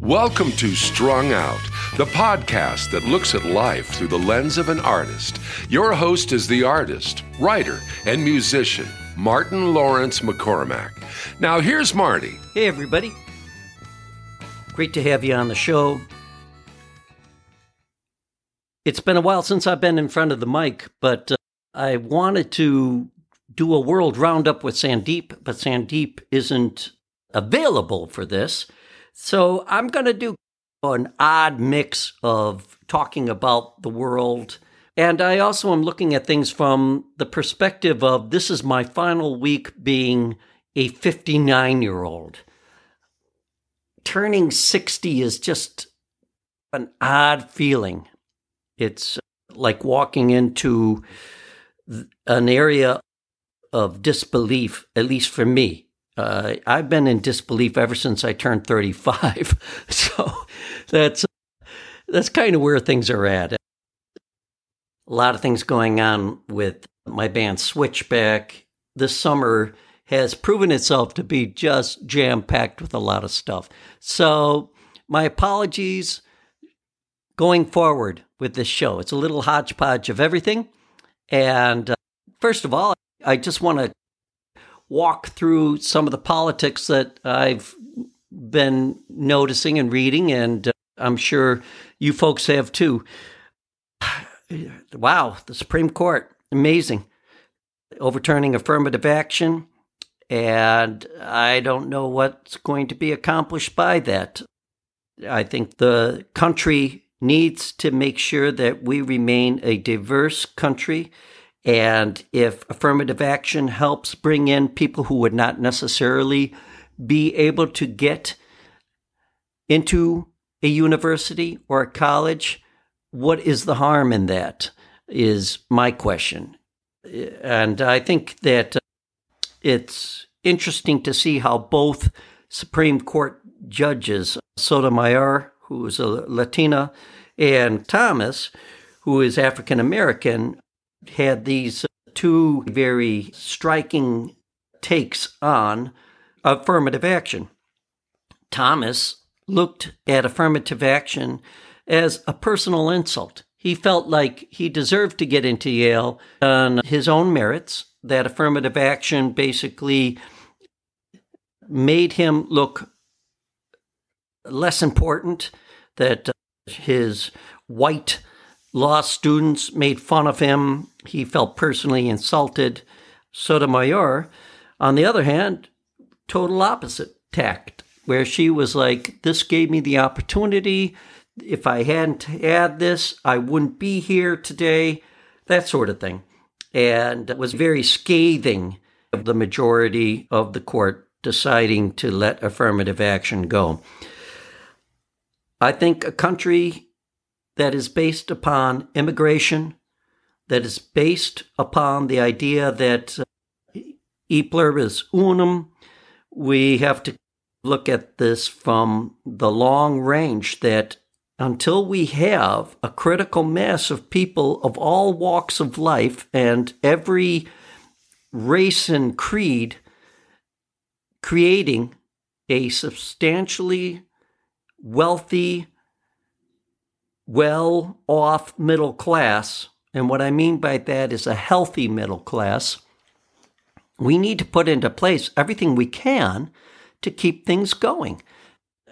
Welcome to Strung Out, the podcast that looks at life through the lens of an artist. Your host is the artist, writer, and musician, Martin Laurence McCormack. Now, here's Marty. Hey, everybody. Great to have you on the show. It's been a while since I've been in front of the mic, but uh, I wanted to do a world roundup with Sandeep, but Sandeep isn't available for this. So I'm going to do an odd mix of talking about the world. And I also am looking at things from the perspective of this is my final week being a 59 year old. Turning 60 is just an odd feeling. It's like walking into an area of disbelief, at least for me. Uh, I've been in disbelief ever since I turned 35. so that's that's kind of where things are at. A lot of things going on with my band Switchback. This summer has proven itself to be just jam packed with a lot of stuff. So, my apologies going forward with this show. It's a little hodgepodge of everything. And uh, first of all, I just want to walk through some of the politics that I've been noticing and reading, and uh, I'm sure you folks have too. Wow, the Supreme Court, amazing. Overturning affirmative action, and I don't know what's going to be accomplished by that. I think the country needs to make sure that we remain a diverse country and if affirmative action helps bring in people who would not necessarily be able to get into a university or a college, what is the harm in that? Is my question. And I think that uh, it's interesting to see how both Supreme Court judges, Sotomayor, who is a Latina, and Thomas, who is African American, had these two very striking takes on affirmative action. Thomas looked at affirmative action as a personal insult. He felt like he deserved to get into Yale on his own merits, that affirmative action basically made him look less important, that his white Law students made fun of him. He felt personally insulted. Sotomayor, on the other hand, total opposite tact, where she was like, This gave me the opportunity. If I hadn't had this, I wouldn't be here today, that sort of thing. And was very scathing of the majority of the court deciding to let affirmative action go. I think a country that is based upon immigration, that is based upon the idea that uh, e pluribus unum. We have to look at this from the long range that until we have a critical mass of people of all walks of life and every race and creed creating a substantially wealthy well off middle class, and what I mean by that is a healthy middle class, we need to put into place everything we can to keep things going.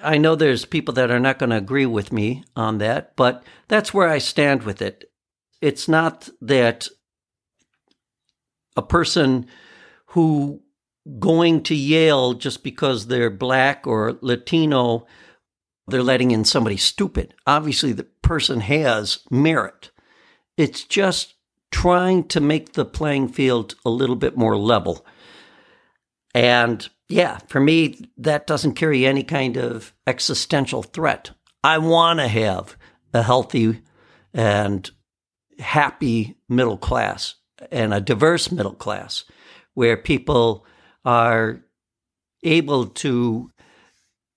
I know there's people that are not going to agree with me on that, but that's where I stand with it. It's not that a person who going to Yale just because they're black or Latino they're letting in somebody stupid. Obviously, the person has merit. It's just trying to make the playing field a little bit more level. And yeah, for me, that doesn't carry any kind of existential threat. I want to have a healthy and happy middle class and a diverse middle class where people are able to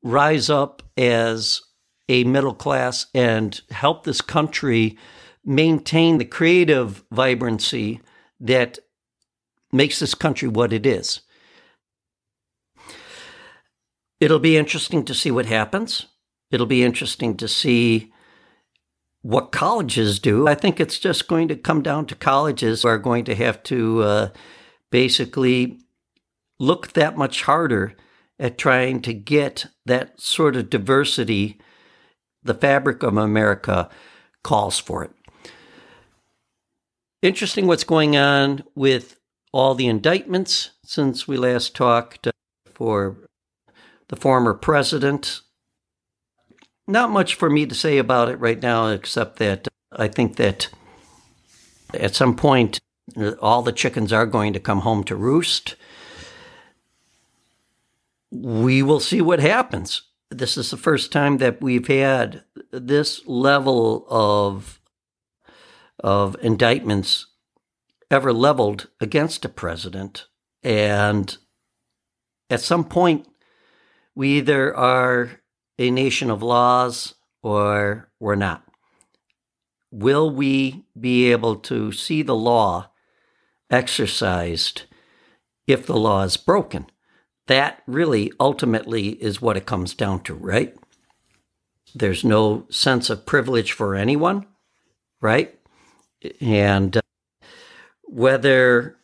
rise up as a middle class and help this country maintain the creative vibrancy that makes this country what it is. It'll be interesting to see what happens. It'll be interesting to see what colleges do. I think it's just going to come down to colleges who are going to have to uh, basically look that much harder at trying to get that sort of diversity the fabric of America calls for it. Interesting what's going on with all the indictments since we last talked uh, for the former president. Not much for me to say about it right now, except that I think that at some point all the chickens are going to come home to roost. We will see what happens. This is the first time that we've had this level of of indictments ever leveled against a president. And at some point, we either are a nation of laws or we're not. Will we be able to see the law exercised if the law is broken? That really ultimately is what it comes down to, right? There's no sense of privilege for anyone, right? And uh, whether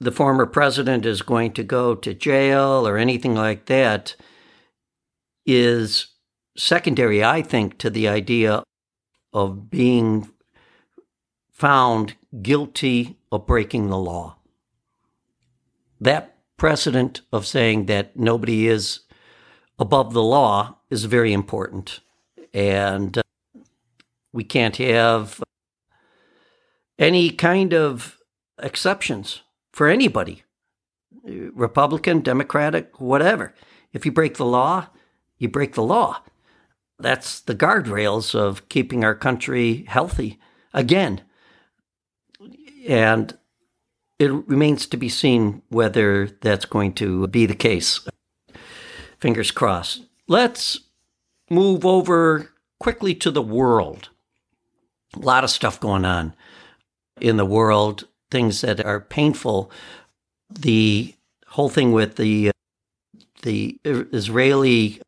the former president is going to go to jail or anything like that is secondary, I think, to the idea of being found guilty of breaking the law. That precedent of saying that nobody is above the law is very important. And uh, we can't have any kind of exceptions for anybody Republican, Democratic, whatever. If you break the law, you break the law. That's the guardrails of keeping our country healthy again. And it remains to be seen whether that's going to be the case. Fingers crossed. Let's move over quickly to the world. A lot of stuff going on in the world, things that are painful. The whole thing with the uh, the Israeli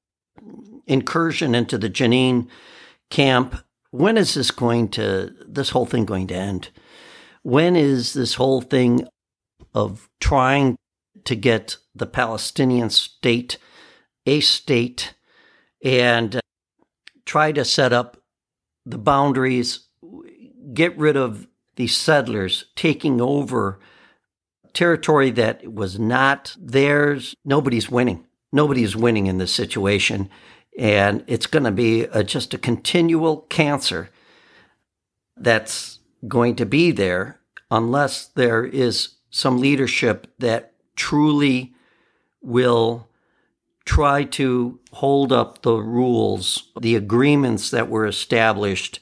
incursion into the Jenin camp. When is this going to this whole thing going to end? When is this whole thing of trying to get the Palestinian state a state and uh, try to set up the boundaries, get rid of these settlers taking over territory that was not theirs. Nobody's winning. Nobody's winning in this situation. And it's going to be a, just a continual cancer that's going to be there unless there is some leadership that truly will try to hold up the rules, the agreements that were established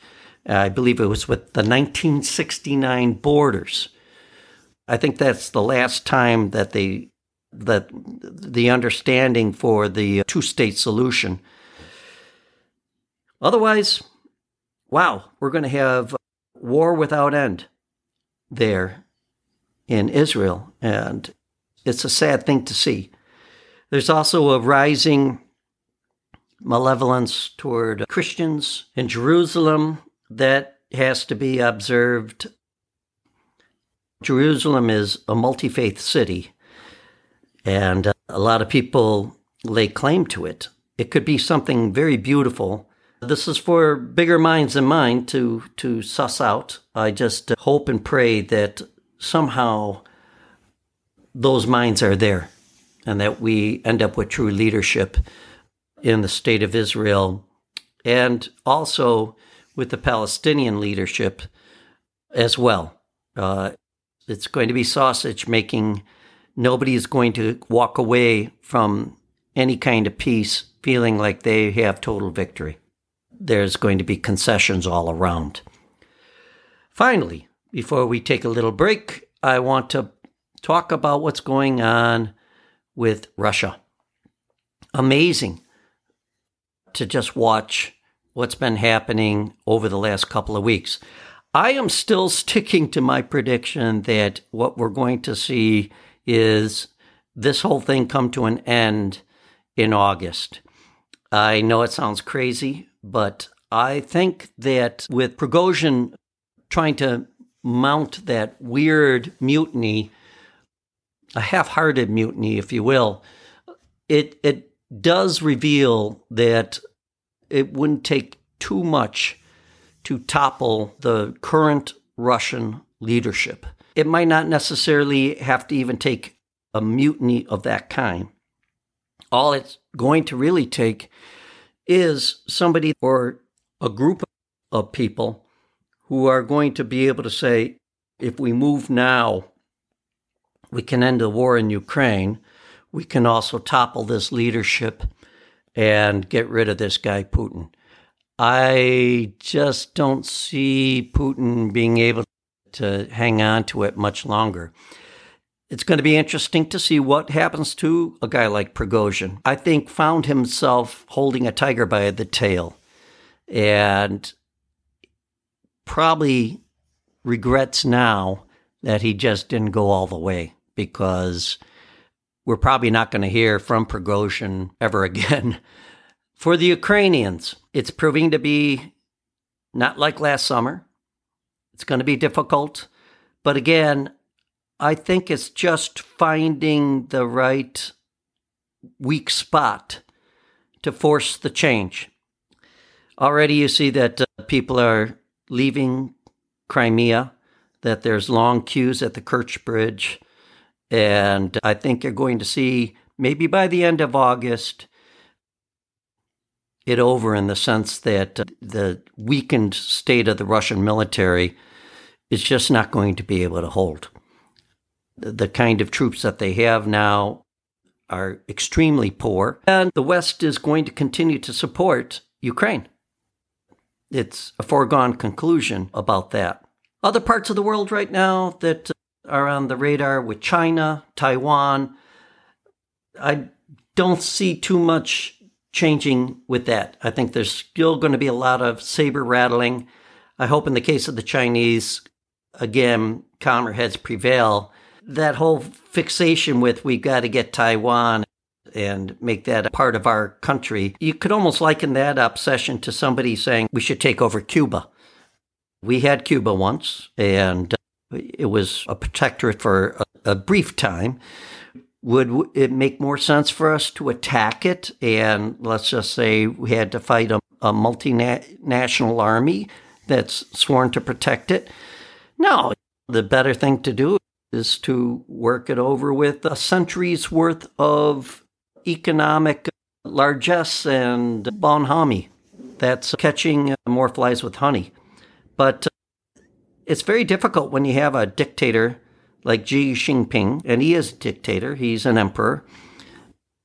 Uh, I believe it was with the 1969 borders. I think that's the last time that they that the understanding for the uh, two-state solution. Otherwise, wow, we're going to have war without end there in Israel, and it's a sad thing to see. There's also a rising malevolence toward Christians in Jerusalem that has to be observed. Jerusalem is a multi faith city, and uh, a lot of people lay claim to it. It could be something very beautiful. This is for bigger minds than mine to, to suss out. I just uh, hope and pray that somehow those minds are there and that we end up with true leadership in the state of Israel and also with the Palestinian leadership as well. Uh, it's going to be sausage making. Nobody is going to walk away from any kind of peace feeling like they have total victory. There's going to be concessions all around. Finally, before we take a little break, I want to talk about what's going on with Russia. Amazing to just watch what's been happening over the last couple of weeks. I am still sticking to my prediction that what we're going to see is this whole thing come to an end in August. I know it sounds crazy, but I think that with Prigozhin trying to mount that weird mutiny, a half hearted mutiny, if you will, it, it does reveal that it wouldn't take too much to topple the current Russian leadership. It might not necessarily have to even take a mutiny of that kind. All it's going to really take is somebody or a group of people who are going to be able to say, if we move now, we can end the war in Ukraine. We can also topple this leadership and get rid of this guy, Putin. I just don't see Putin being able to hang on to it much longer. It's going to be interesting to see what happens to a guy like Prigozhin. I think found himself holding a tiger by the tail and probably regrets now that he just didn't go all the way because we're probably not going to hear from Prigozhin ever again. For the Ukrainians, it's proving to be not like last summer. It's going to be difficult. But again, I think it's just finding the right weak spot to force the change. Already you see that uh, people are leaving Crimea, that there's long queues at the Kerch Bridge. And I think you're going to see, maybe by the end of August, it over in the sense that the weakened state of the Russian military is just not going to be able to hold. The kind of troops that they have now are extremely poor, and the West is going to continue to support Ukraine. It's a foregone conclusion about that. Other parts of the world right now that are on the radar with China, Taiwan, I don't see too much changing with that. I think there's still going to be a lot of saber rattling. I hope in the case of the Chinese, again, calmer heads prevail. That whole fixation with we've got to get Taiwan and make that a part of our country, you could almost liken that obsession to somebody saying we should take over Cuba. We had Cuba once, and it was a protectorate for a, a brief time would it make more sense for us to attack it and let's just say we had to fight a, a multinational army that's sworn to protect it? No, the better thing to do is to work it over with a century's worth of economic largesse and bonhomie. That's catching uh, more flies with honey. But uh, it's very difficult when you have a dictator like Xi Jinping, and he is a dictator, he's an emperor.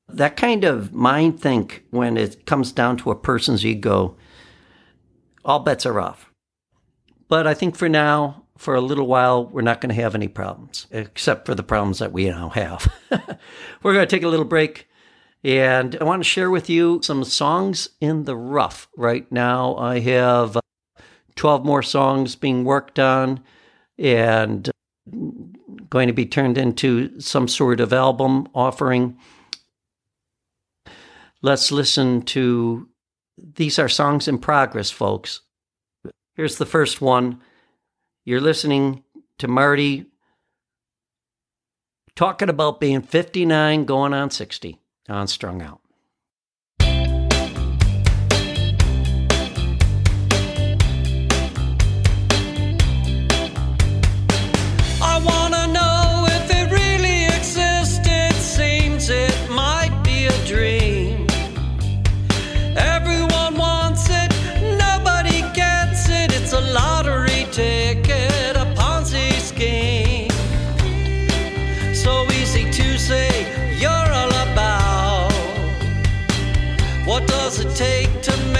That kind of mind think, when it comes down to a person's ego, all bets are off. But I think for now, for a little while, we're not going to have any problems, except for the problems that we now have. we're going to take a little break. And I want to share with you some songs in the rough. Right now, I have 12 more songs being worked on. And going to be turned into some sort of album offering. Let's listen to these are songs in progress, folks. Here's the first one. You're listening to Marty talking about being 59 going on 60 on Strung Out. So take to make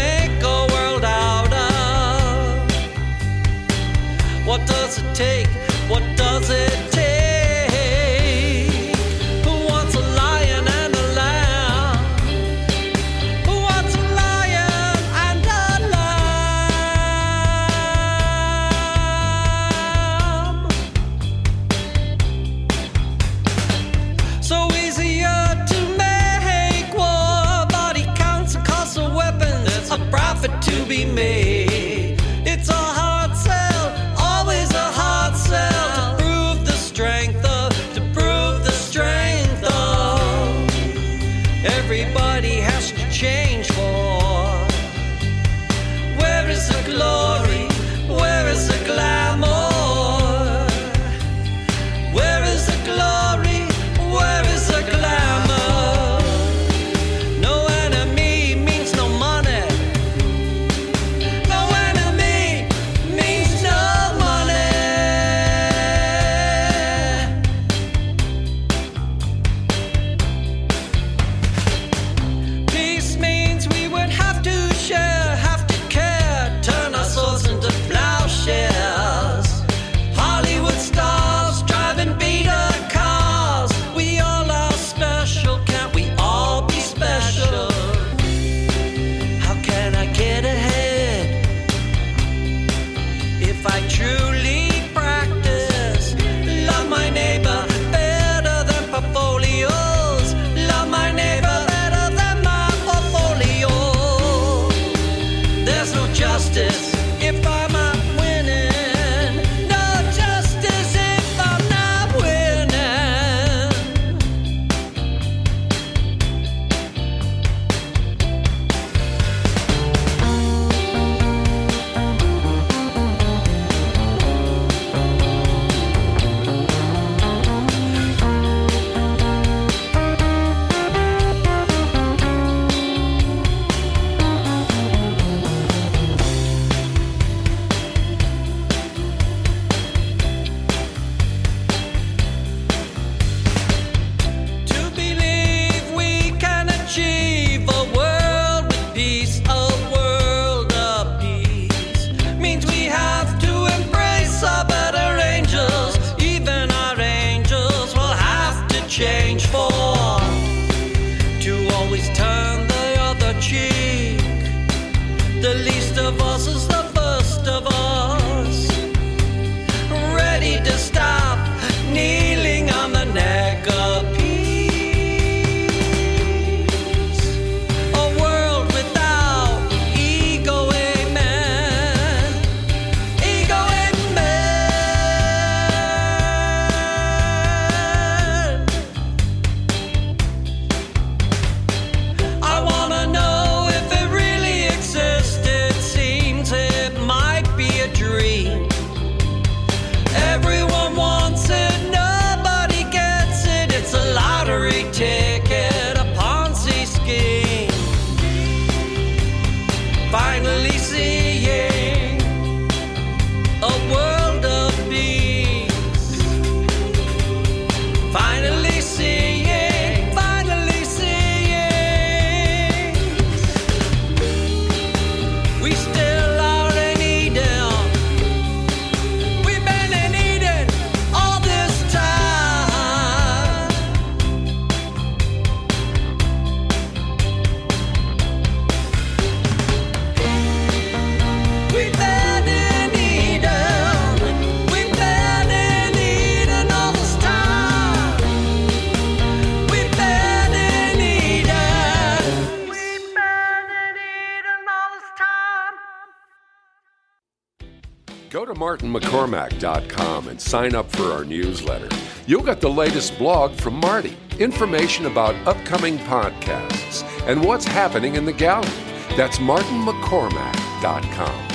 martinmccormack.com and sign up for our newsletter. You'll get the latest blog from Marty, information about upcoming podcasts, and what's happening in the gallery. That's martinmccormack.com.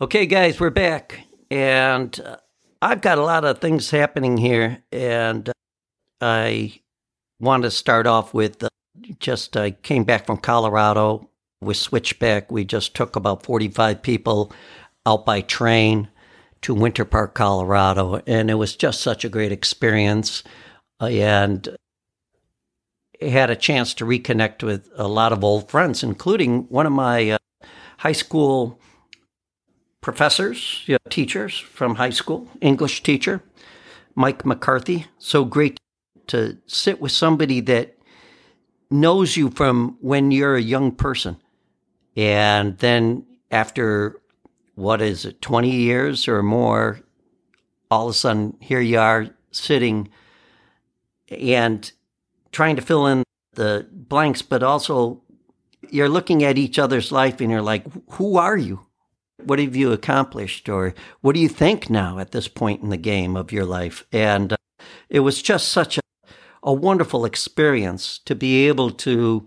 Okay, guys, we're back. And uh, I've got a lot of things happening here. And uh, I want to start off with uh, just I came back from Colorado with Switchback. We just took about 45 people out by train to Winter Park, Colorado. And it was just such a great experience. Uh, and had a chance to reconnect with a lot of old friends, including one of my uh, high school professors, you know, teachers from high school, English teacher, Mike McCarthy. So great to sit with somebody that knows you from when you're a young person. And then after what is it, 20 years or more, all of a sudden here you are sitting and trying to fill in the blanks, but also you're looking at each other's life and you're like, who are you? What have you accomplished? Or what do you think now at this point in the game of your life? And uh, it was just such a, a wonderful experience to be able to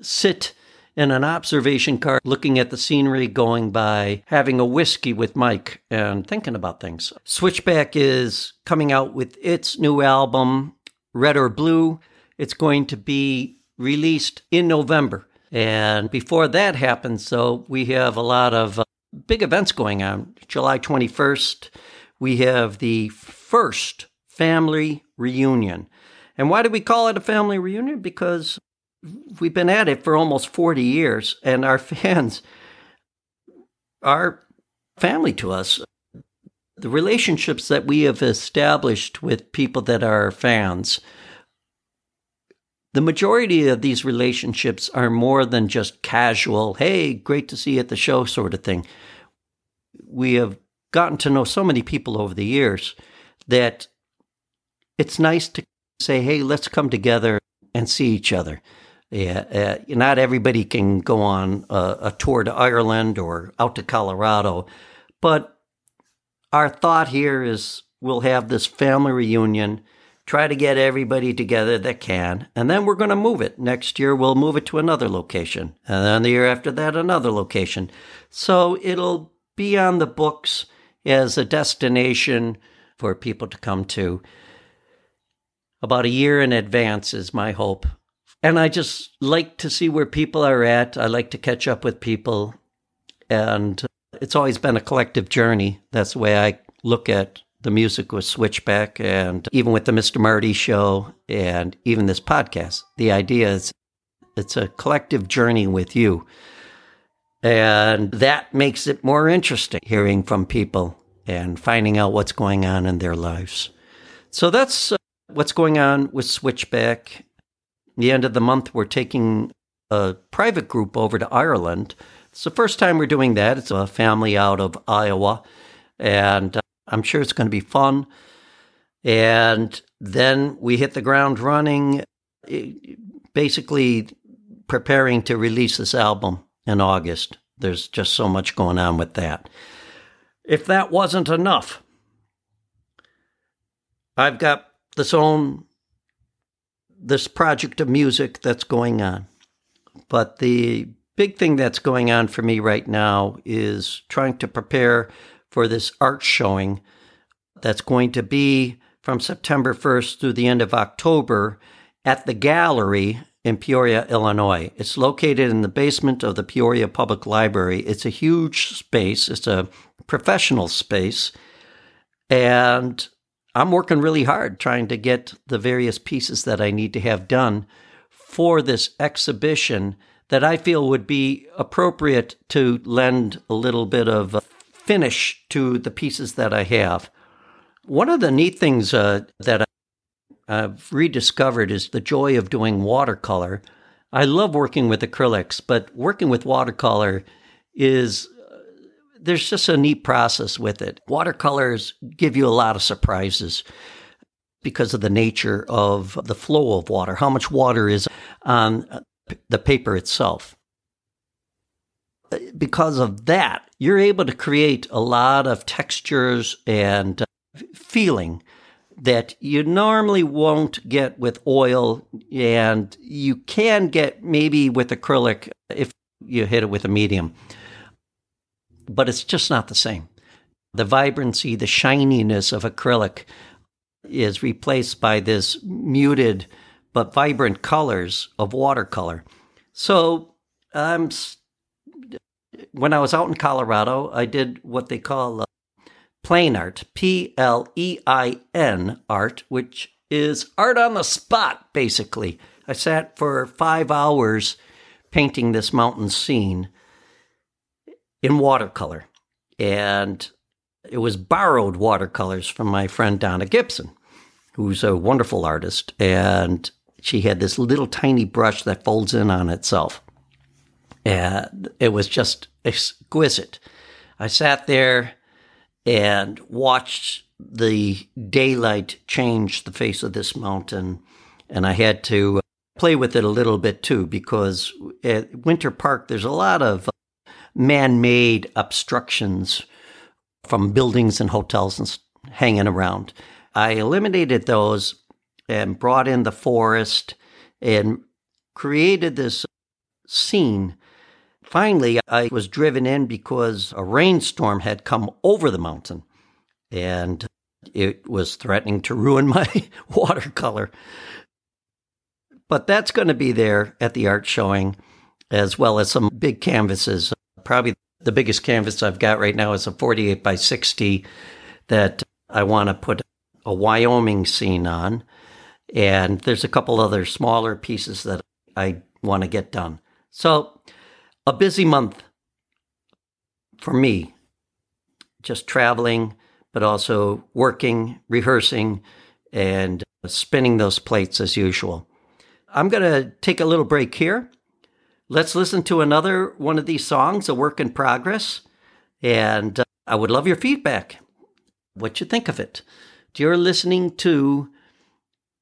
sit in an observation car looking at the scenery going by, having a whiskey with Mike and thinking about things. Switchback is coming out with its new album, Red or Blue. It's going to be released in November. And before that happens, though, we have a lot of uh, big events going on. July 21st, we have the first family reunion. And why do we call it a family reunion? Because we've been at it for almost 40 years, and our fans are family to us. The relationships that we have established with people that are fans, the majority of these relationships are more than just casual, hey, great to see you at the show sort of thing. We have gotten to know so many people over the years that it's nice to say, hey, let's come together and see each other. Yeah, uh, not everybody can go on a, a, tour to Ireland or out to Colorado, but our thought here is we'll have this family reunion, try to get everybody together that can, and then we're going to move it. Next year, we'll move it to another location, and then the year after that, another location. So it'll be on the books as a destination for people to come to. About a year in advance is my hope and I just like to see where people are at. I like to catch up with people. And it's always been a collective journey. That's the way I look at the music with Switchback and even with the Mr. Marty show and even this podcast. The idea is it's a collective journey with you. And that makes it more interesting hearing from people and finding out what's going on in their lives. So that's uh, what's going on with Switchback the end of the month, we're taking a private group over to Ireland. It's the first time we're doing that. It's a family out of Iowa, and uh, I'm sure it's going to be fun. And then we hit the ground running, basically preparing to release this album in August. There's just so much going on with that. If that wasn't enough, I've got this own this project of music that's going on. But the big thing that's going on for me right now is trying to prepare for this art showing that's going to be from September 1st through the end of October at the gallery in Peoria, Illinois. It's located in the basement of the Peoria Public Library. It's a huge space, it's a professional space. And I'm working really hard trying to get the various pieces that I need to have done for this exhibition that I feel would be appropriate to lend a little bit of finish to the pieces that I have. One of the neat things uh, that I've rediscovered is the joy of doing watercolor. I love working with acrylics, but working with watercolor is there's just a neat process with it. Watercolors give you a lot of surprises because of the nature of the flow of water, how much water is on uh, the paper itself. Uh, because of that, you're able to create a lot of textures and uh, feeling that you normally won't get with oil, and you can get maybe with acrylic if you hit it with a medium but it's just not the same. The vibrancy, the shininess of acrylic is replaced by this muted but vibrant colors of watercolor. So, um, when I was out in Colorado, I did what they call uh, plein art, P L E I N art, which is art on the spot, basically. I sat for five hours painting this mountain scene in watercolor. And it was borrowed watercolors from my friend Donna Gibson, who's a wonderful artist. And she had this little tiny brush that folds in on itself. And it was just exquisite. I sat there and watched the daylight change the face of this mountain. And I had to play with it a little bit too because at Winter Park there's a lot of man-made obstructions from buildings and hotels and hanging around. I eliminated those and brought in the forest and created this scene. Finally, I was driven in because a rainstorm had come over the mountain and it was threatening to ruin my watercolor. But that's going to be there at the art showing, as well as some big canvases. Probably the biggest canvas I've got right now is a 48 by 60 that I want to put a Wyoming scene on. And there's a couple other smaller pieces that I want to get done. So, a busy month for me, just traveling, but also working, rehearsing, and spinning those plates as usual. I'm going to take a little break here. Let's listen to another one of these songs, a work in progress. And uh, I would love your feedback. What you think of it? You're listening to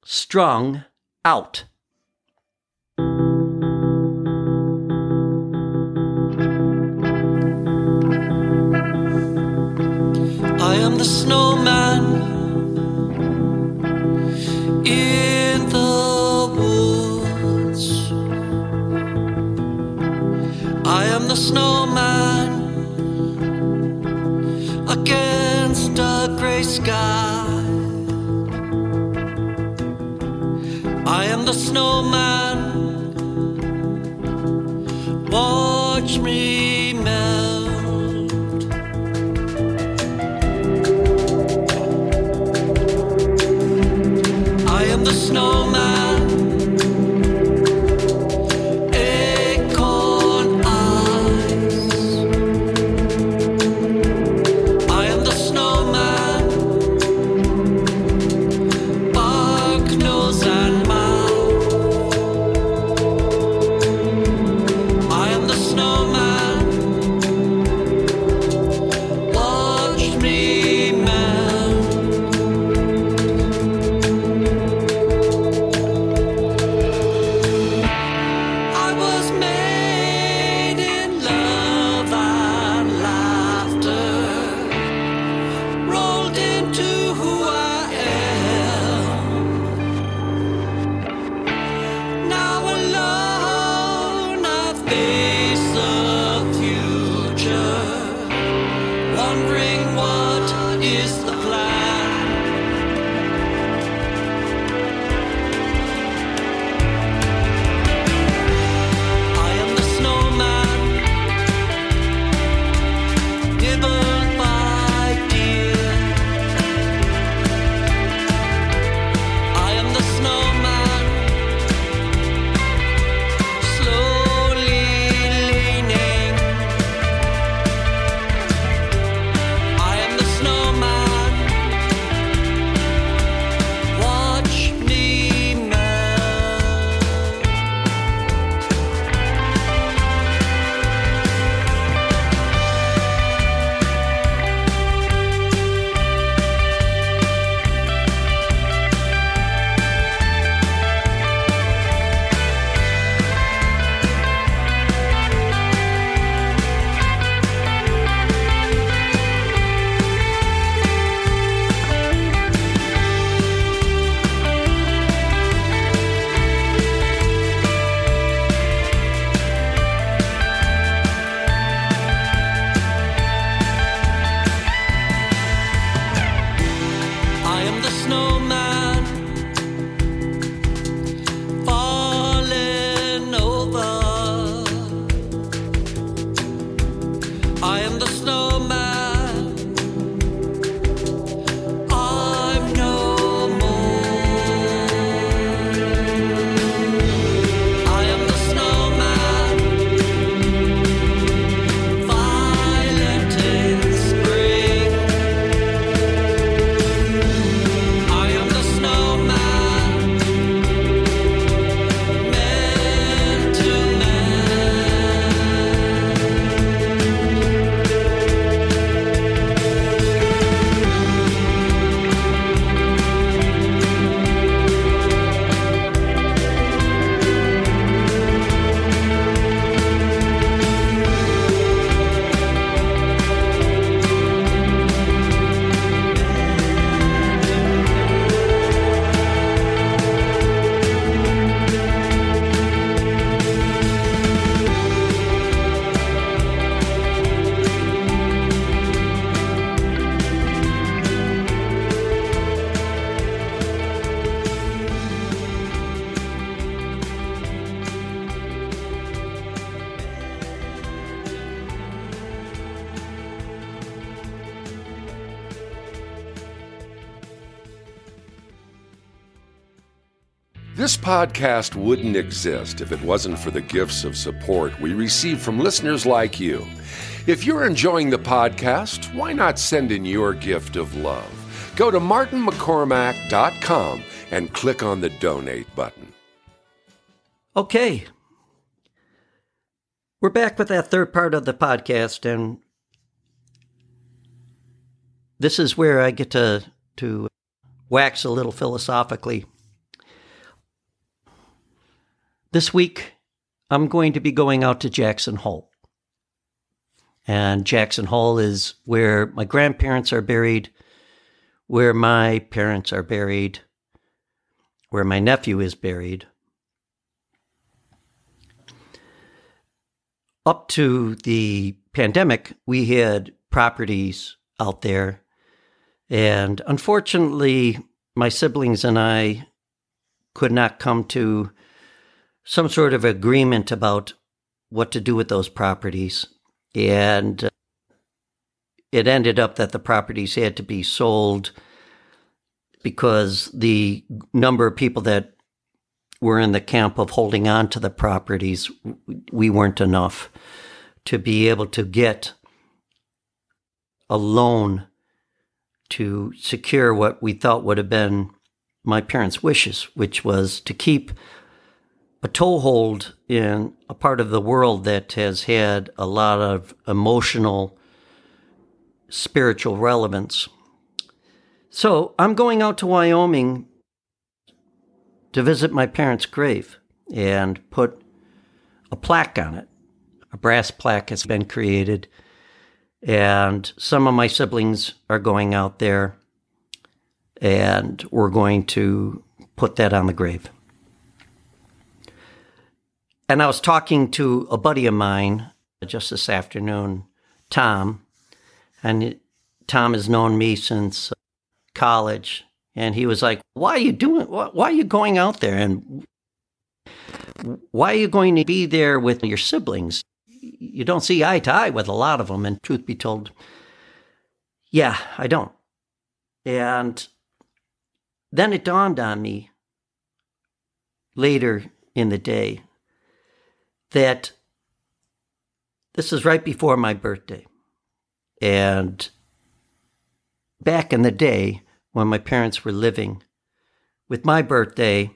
Strung Out. I am the snowman sky. I am the snowman. Podcast wouldn't exist if it wasn't for the gifts of support we receive from listeners like you. If you're enjoying the podcast, why not send in your gift of love? Go to martinmccormack.com and click on the donate button. Okay. We're back with that third part of the podcast, and this is where I get to, to wax a little philosophically. This week, I'm going to be going out to Jackson Hole. And Jackson Hole is where my grandparents are buried, where my parents are buried, where my nephew is buried. Up to the pandemic, we had properties out there. And unfortunately, my siblings and I could not come to some sort of agreement about what to do with those properties. And uh, it ended up that the properties had to be sold because the number of people that were in the camp of holding on to the properties, we weren't enough to be able to get a loan to secure what we thought would have been my parents' wishes, which was to keep a toehold in a part of the world that has had a lot of emotional, spiritual relevance. So I'm going out to Wyoming to visit my parents' grave and put a plaque on it. A brass plaque has been created, and some of my siblings are going out there, and we're going to put that on the grave. And I was talking to a buddy of mine uh, just this afternoon, Tom, and Tom has known me since uh, college, and he was like, "Why are you doing? Why are you going out there? And why are you going to be there with your siblings? You don't see eye to eye with a lot of them." And truth be told, yeah, I don't. And then it dawned on me later in the day that this is right before my birthday. And back in the day when my parents were living, with my birthday,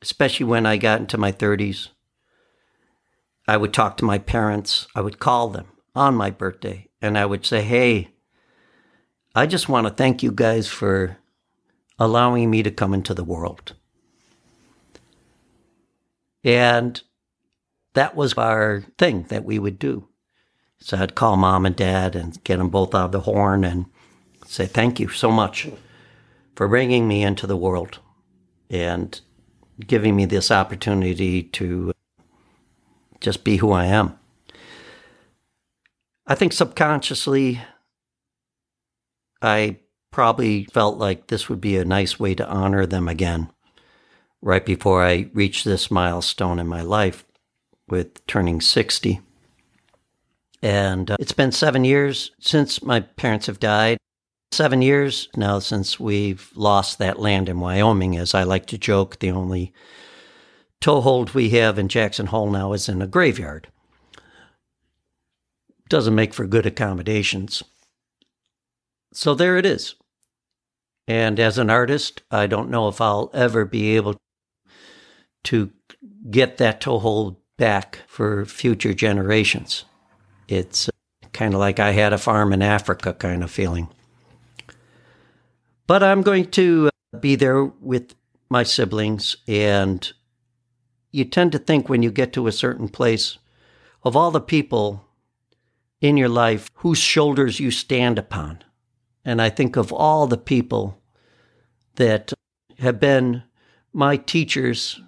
especially when I got into my 30s, I would talk to my parents. I would call them on my birthday and I would say, Hey, I just want to thank you guys for allowing me to come into the world. And that was our thing that we would do. So I'd call mom and dad and get them both out of the horn and say, Thank you so much for bringing me into the world and giving me this opportunity to just be who I am. I think subconsciously, I probably felt like this would be a nice way to honor them again right before I reached this milestone in my life with turning 60. And uh, it's been seven years since my parents have died. Seven years now since we've lost that land in Wyoming. As I like to joke, the only toehold we have in Jackson Hole now is in a graveyard. Doesn't make for good accommodations. So there it is. And as an artist, I don't know if I'll ever be able to get that toehold back for future generations. It's uh, kind of like I had a farm in Africa kind of feeling. But I'm going to uh, be there with my siblings, and you tend to think when you get to a certain place of all the people in your life whose shoulders you stand upon. And I think of all the people that have been my teachers,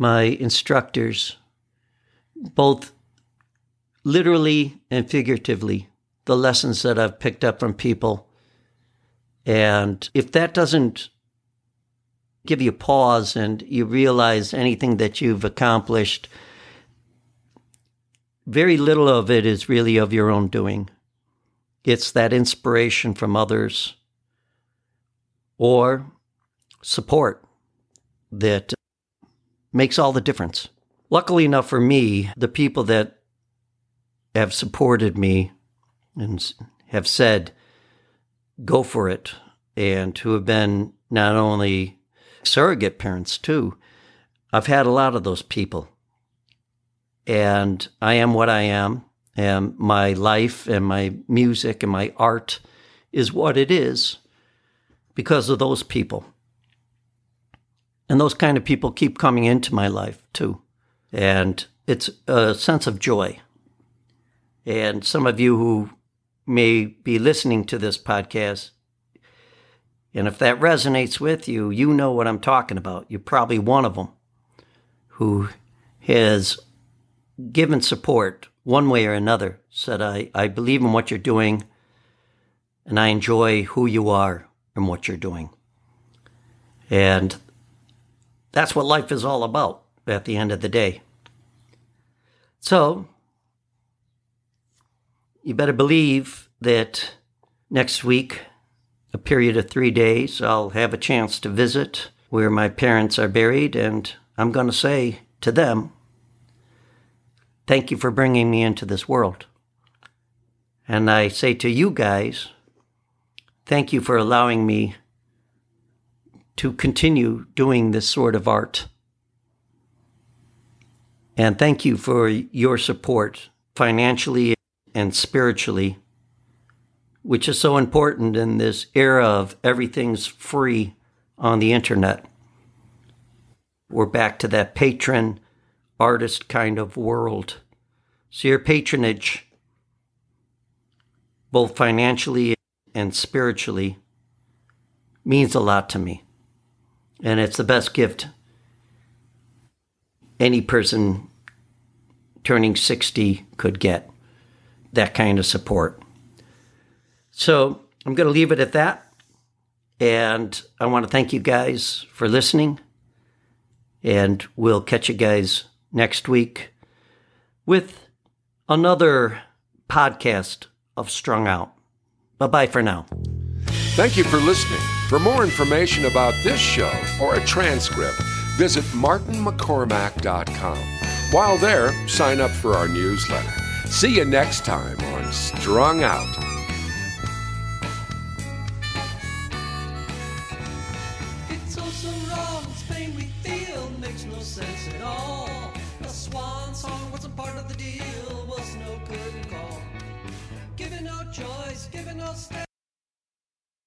my instructors, both literally and figuratively, the lessons that I've picked up from people. And if that doesn't give you pause and you realize anything that you've accomplished, very little of it is really of your own doing. It's that inspiration from others or support that makes all the difference. Luckily enough for me, the people that have supported me and have said, go for it, and who have been not only surrogate parents too, I've had a lot of those people. And I am what I am, and my life and my music and my art is what it is because of those people. And those kind of people keep coming into my life too. And it's a sense of joy. And some of you who may be listening to this podcast, and if that resonates with you, you know what I'm talking about. You're probably one of them who has given support one way or another, said, I, I believe in what you're doing, and I enjoy who you are and what you're doing. And that's what life is all about at the end of the day. So, you better believe that next week, a period of three days, I'll have a chance to visit where my parents are buried, and I'm going to say to them, Thank you for bringing me into this world. And I say to you guys, Thank you for allowing me to continue doing this sort of art. And thank you for your support financially and spiritually, which is so important in this era of everything's free on the internet. We're back to that patron artist kind of world. So, your patronage, both financially and spiritually, means a lot to me. And it's the best gift any person turning 60 could get that kind of support. So I'm going to leave it at that. And I want to thank you guys for listening. And we'll catch you guys next week with another podcast of Strung Out. Bye bye for now. Thank you for listening. For more information about this show or a transcript, visit martinmccormack.com. While there, sign up for our newsletter. See you next time on Strung Out.